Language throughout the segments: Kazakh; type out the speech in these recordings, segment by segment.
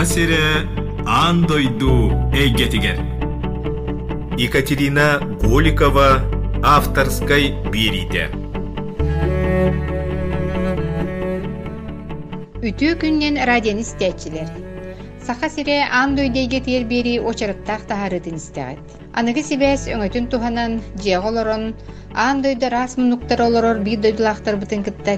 саха сире андойду эйгетигер Екатерина Голикова авторской берите. Үтүү күннен радион истәчилер. Саха сире ан дөйдейге тиер бери очарыттақ тахарытын истәгәт. Аныгы сибәс өңөтүн туханан жеголорон ан дөйдө рас мунуктар олорор би дөйдулахтар бытын кытта.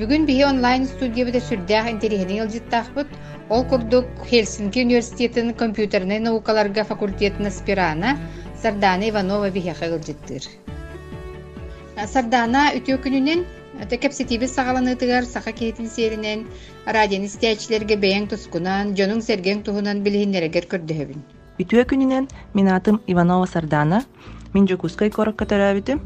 Бүгүн бии онлайн студия бите сүрдәх интерихини ылжыттахбыт. Ол курдук Хельсинки университетин компьютерный наукаларга факультетин аспирана Сардана Иванова ылжыттыр. Сардана үтүү күнүнен Текепситибис саҕаланыытыгар саха киһитин сиэринэн радион истиячилерге бэйэң тускунан, дьонуң сэргең туһунан билиһиннэрэгэр көрдөһөбүн. Үтүө күнүнен мен атым Иванова Сардана. Мен Жокускай коракка төрәбитим.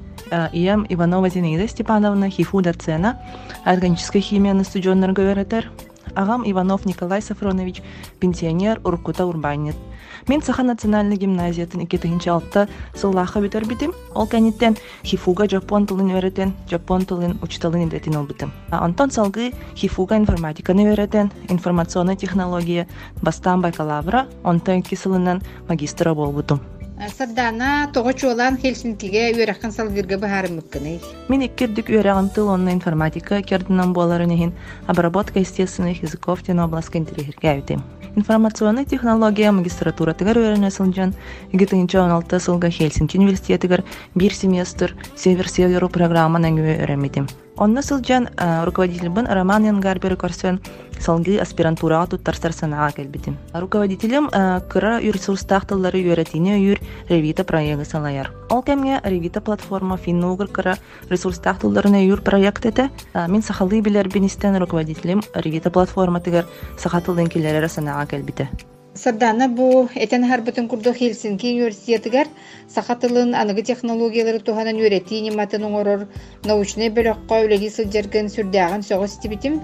Иям Иванова Зинаида Степановна, ХИФУ доцена, органическая химия студионнарга öğreter. Агам Иванов Николай Сафронович, пенсионер, Уркута Урбанит. Мен Саха национальный гимназиятын 2000 алта сыллаха битер битим. Ол кәниттен хифуга жапон тылын öğreten, жапон тылын учталын идетин ол битим. Антон салгы хифуга информатиканы öğreten, информационный технология бастан бакалавра, онтан кисылынан магистра болбутум. Сардана тоҕо чуолан Хельсинкиге үөрэххэн салгырга баһаарым мыккыный. Мен иккирдик үөрэгин тыл онна информатика кердинан буоларын иһин обработка естественных языков тен областка интерехиргәбитим. Информационный технология магистратура тигер өөренө сылжан 2016 сылга Хельсинки университетигер бир семестр север-северу программанан өөрэмитим. Онна сылжан руководитель бын Роман Янгарбер көрсөн салгы аспирантурага туттарсар санаға келбитим. Руководителем кыра ресурстах тыллары үйрәтине үйр Revita проекты салаяр. Ол кемге Revita платформа финнугыр кыра ресурстах тылларына үйр проект эте. Мин сахалы билер бинистен руководителем Revita платформа тигер сахатылдын келерері санаға келбите. Сардана бу этен харбытын курдук Хельсинки университетигер сахатылын аныгы технологиялары туханан үйрәтине матын оңорор научный бөлөккө үлеги сылжарган сүрдәган соғыс тибитим.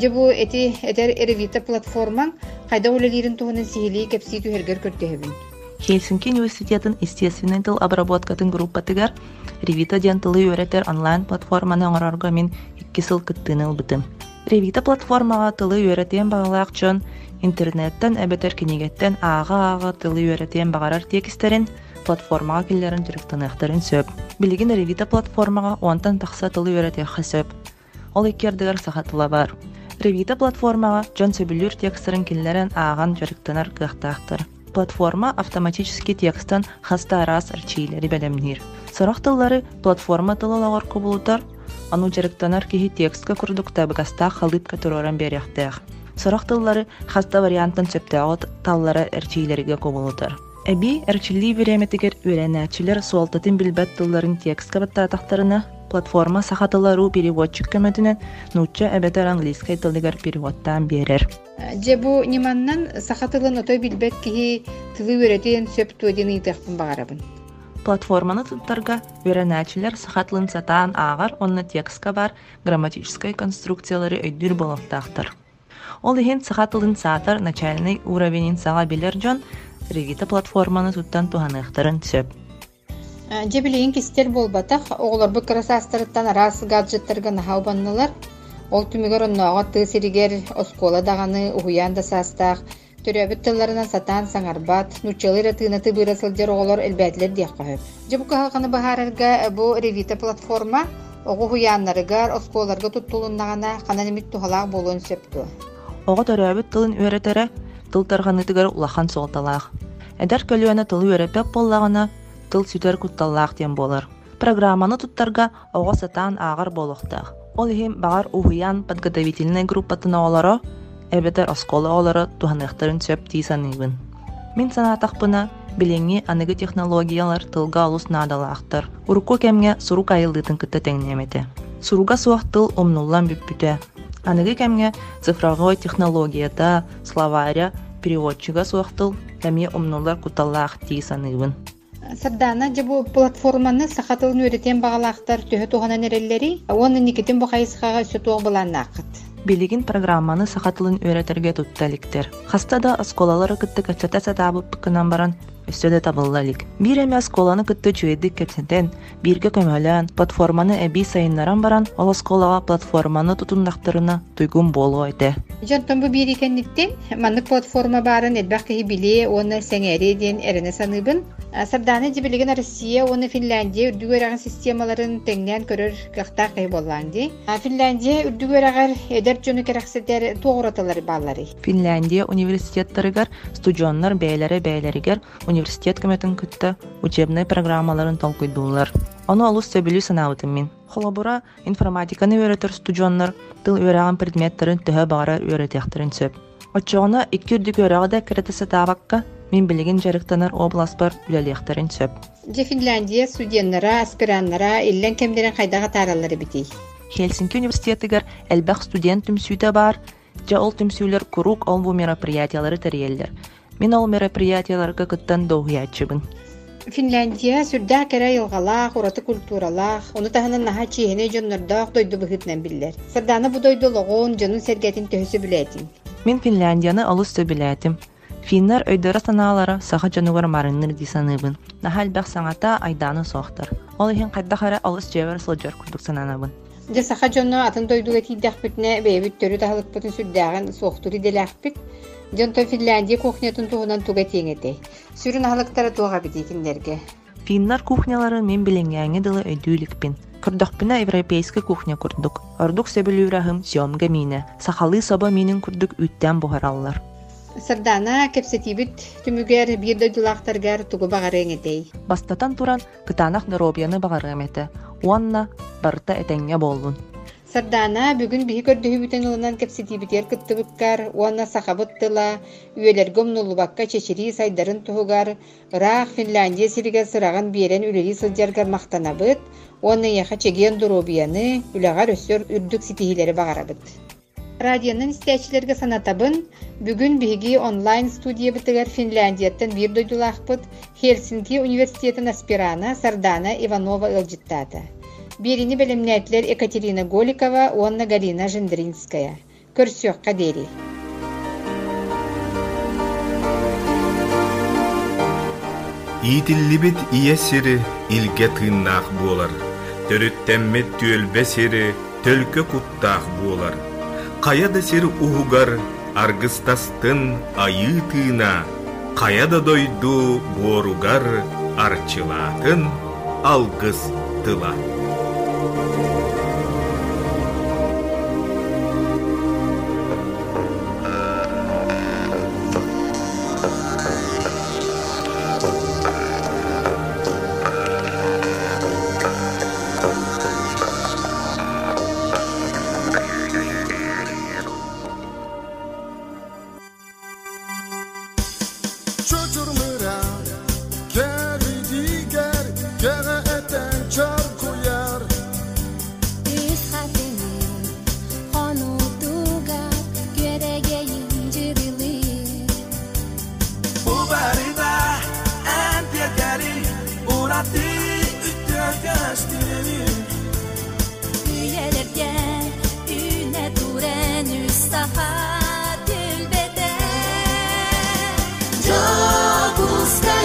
Же бу эти этер Revita платформаң кайда үлелерин туханан сихили кепси түһергер көрдөһөбүн. Хельсинки университетин естественный тыл обработкатын группатыгар Revita ден тылы үйрәтер онлайн платформаны оңорорго мен икки сыл кыттыны ылбытым. Revita платформага тылы үйрәтен багалаак чон интернеттен эбетер кинигеттен ага-ага тылы үйрәтен багарар текистерин платформага киллерин жүрүктаныктарын сөп. Билигин Revita платформага онтан тахса тылы үйрәтен сөп. Ол иккердигер сахатыла бар. Revita платформага жон сөбүлүр текстерин киллерин ааган жүрүктанар кыахтаактар. Платформа автоматически текстан хаста раз арчийлери белемнир. Сорох тыллары платформа тылалагар кубулутар, ану жарыктанар киһи текстка курдукта быгаста халыпка туроран беряхтаах. Сорох тыллары хаста вариантын сөптәгот таллары эрчийлерге кубулутар. Эби эрчилли биреметигер үйренәчилер суалтатын билбәт тылларын текстка баттатактарына платформа сахатылару переводчик көмөтүнен нучча эбетер английскай тылыгар переводтан берер. Же бу ниманнан сахатылын отой билбет киһи тылы үйрәтен сөп туодин ыйтыахпын багарабын. Платформаны туттарга үйренәчилер сахатлын сатаан аагар онна текстка бар грамматической конструкциялары өйдүр болоктаактар. Ол иһин сахатылын саатар начальный уровенин сага билер жон Revita платформаны туттан туһаныахтарын сөп. Жебилейин кистер болбатах, оғлар бу рас гаджеттарга нахау баннылар. Ол түмігер онноға тыы сиригер оскола дағаны уһуян да састақ. Төрөбүт тылларынан сатан саңарбат, нучалыра тыынаты быра сылдер оғлар элбәтлер диях қойып. Жебу кахалқаны бахарарга бу Revita платформа оғы хуяннарыгар осколарга туттулуннағана қананемит тухалақ болуын сөпту. Оҕо төрөбүт тылын үөрэтерэ тыл тарҕаныытыгар улахан суолталаах. Эдер көлүөнө тылы үөрэппеп боллагына тыл сүтер кутталлаах диэн болар. Программаны туттарга оҕо сатаан аагар болохтаах. Ол иһим багар уһуян подготовительный группатына олоро, эбетер оскола олоро туһаныахтарын сөп тиисаныыбын. Мин санаатахпына билеңи аныгы технологиялар тылга олус наадалаахтар. Урукку кемге сурук айылдытын кытта теңнемете. Суруга суох тыл омнуллан бүппүтэ. Аныгы кемге цифровой технологията, словаря, переводчига суох тыл кемге омнулар куталлаах тиисаныыбын. Сардана же бу платформаны сахатылын үйрәтен багалаактар төһө туганан эреллери, оны никитин бу хайысхага өсө туох буланнаакыт. Билигин программаны сахатылын өйрәтергә тутталиктер. Хаста да осколалары кытты качата сатабып баран өссө да табыллалик. Бир эмес коланы кытты чуйдик кепсентен, бирге көмөлөн, платформаны эби сайыннаран баран, ол сколага платформаны тутундактарына туйгун болу айты. Жонтон бу бири кенниттен маннык платформа барын элбах киһи били оны сеңери диэн эрене саныыбын. Сарданы жибилеген Россия оны Финляндия үрдүгөраган системаларын теңнен көрөр кахта кый боллан ди. Финляндия үрдүгөрагар эдер жөну керексетер тоғыраталар баллары. Финляндия университеттарыгар студионнар бәйләре бәйләригер университет көмөтүн кытта учебный программаларын толкуйдуулар. Оны олус сөбүлүү санаабытым мин. Холобура информатиканы өйрөтөр студионнар тыл өйрәгән предметтарын төһө бара өйрәтәхтерин сөп. Очоғына икки үрдүк өйрәгәдә керетесе табакка мин билеген жарыктанар областар үләлехтерин сөп. Же Финляндия студенттара, аспираннара иллен кемдерен кайдага таралары бити. Хельсинки университетигер элбах студент түмсүүтэ бар, жа ол түмсүүлөр курук ол бу мероприятиялары терьеллер. Мин ол мероприятияларга кыттан доуячыбын. Финляндия сүрдää кэрэ йылгалаах, ураты культуралаах, оны таһынан наһа чиһине дьоннордоох дойду быһытнан биллер. Сырдааны бу дойдулоҕун, дьонун сэргэтин төһөсү билэтин. Мин Финляндияны алыс сөбиләтим. Финнар өйдөрө санаалара саха жанугар марынныр ди саныыбын. Нахал бәх саңата айданы соохтар. Ол ихин кайда хара алыс жевер сылжар курдук сананабын. Же саха дьонно атын дойдуга тииддэхпитне бэйбит төрү таһылыкпытын сүрдääҕин суохтур иделээхпит. Дьонто Финляндия кухнятын туһунан туга тиэҥэтей. Сүрүн аһылыктара туога битикиндерге. Финнар кухнялары мен билеңгәңе дылы өйдүүликпин. Курдахпина европейский кухня курдук. Ордук сөбүлүүрахым сёмга мине. Сахалы соба минин курдук үттен бухараллар. Сырдаана кепсетибит түмүгер бир дойдулаахтаргар тугу багарыҥэтей. Бастатан туран кытанах доробияны багарым эте. Уанна барта этеңге болбун. Сардаана бүгүн биһи көрдөһүбүтен ылынан кепсетибитер кыттыбыккар, уанна сахабыттыла, үөлерге умнулубакка чечери сайдарын туһугар, ыраах Финляндия сиригер сыраган биэрен үлери сылдьаргар мактанабыт, уанна яха чегиен доробияны, үлэгар өссөр үрдүк ситиһилери багарабыт. Радионун истечилерге санатабын, бүгүн биһиги онлайн студия бытыгар Финляндияттан бир дойдулаахпыт Хельсинки университетин аспирана Сардана Иванова ылжыттаата. Берини белемнәтлер Екатерина Голикова, Онна Галина Жендринская. Көрсөк кадери. Иитиллибит ие сири илге тыыннаах буолар. Төрүттэммет түөлбе сири төлкө куттаах буолар. Кая да сири уһугар аргыстастын айыы тыына, кая да дойду буоругар арчылаатын алгыс тыла. Música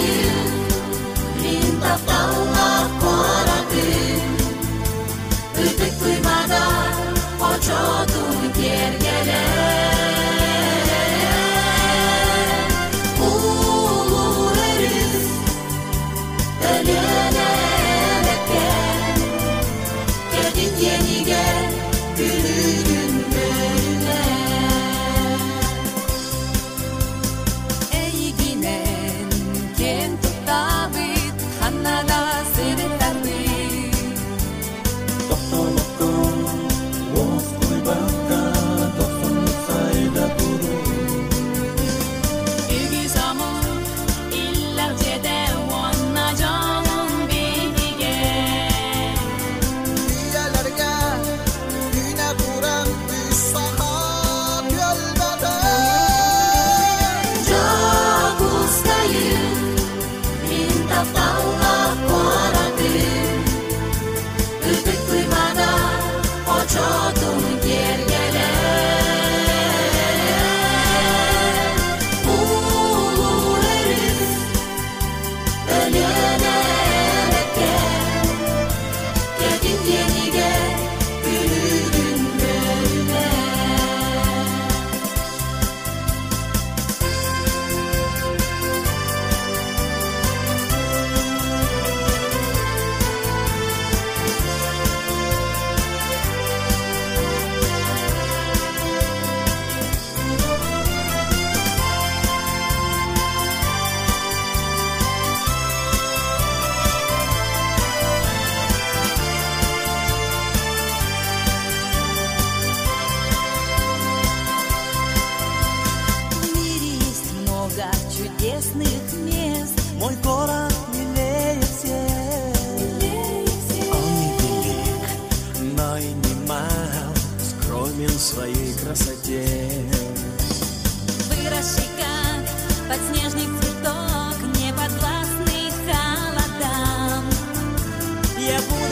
you. yeah, boy.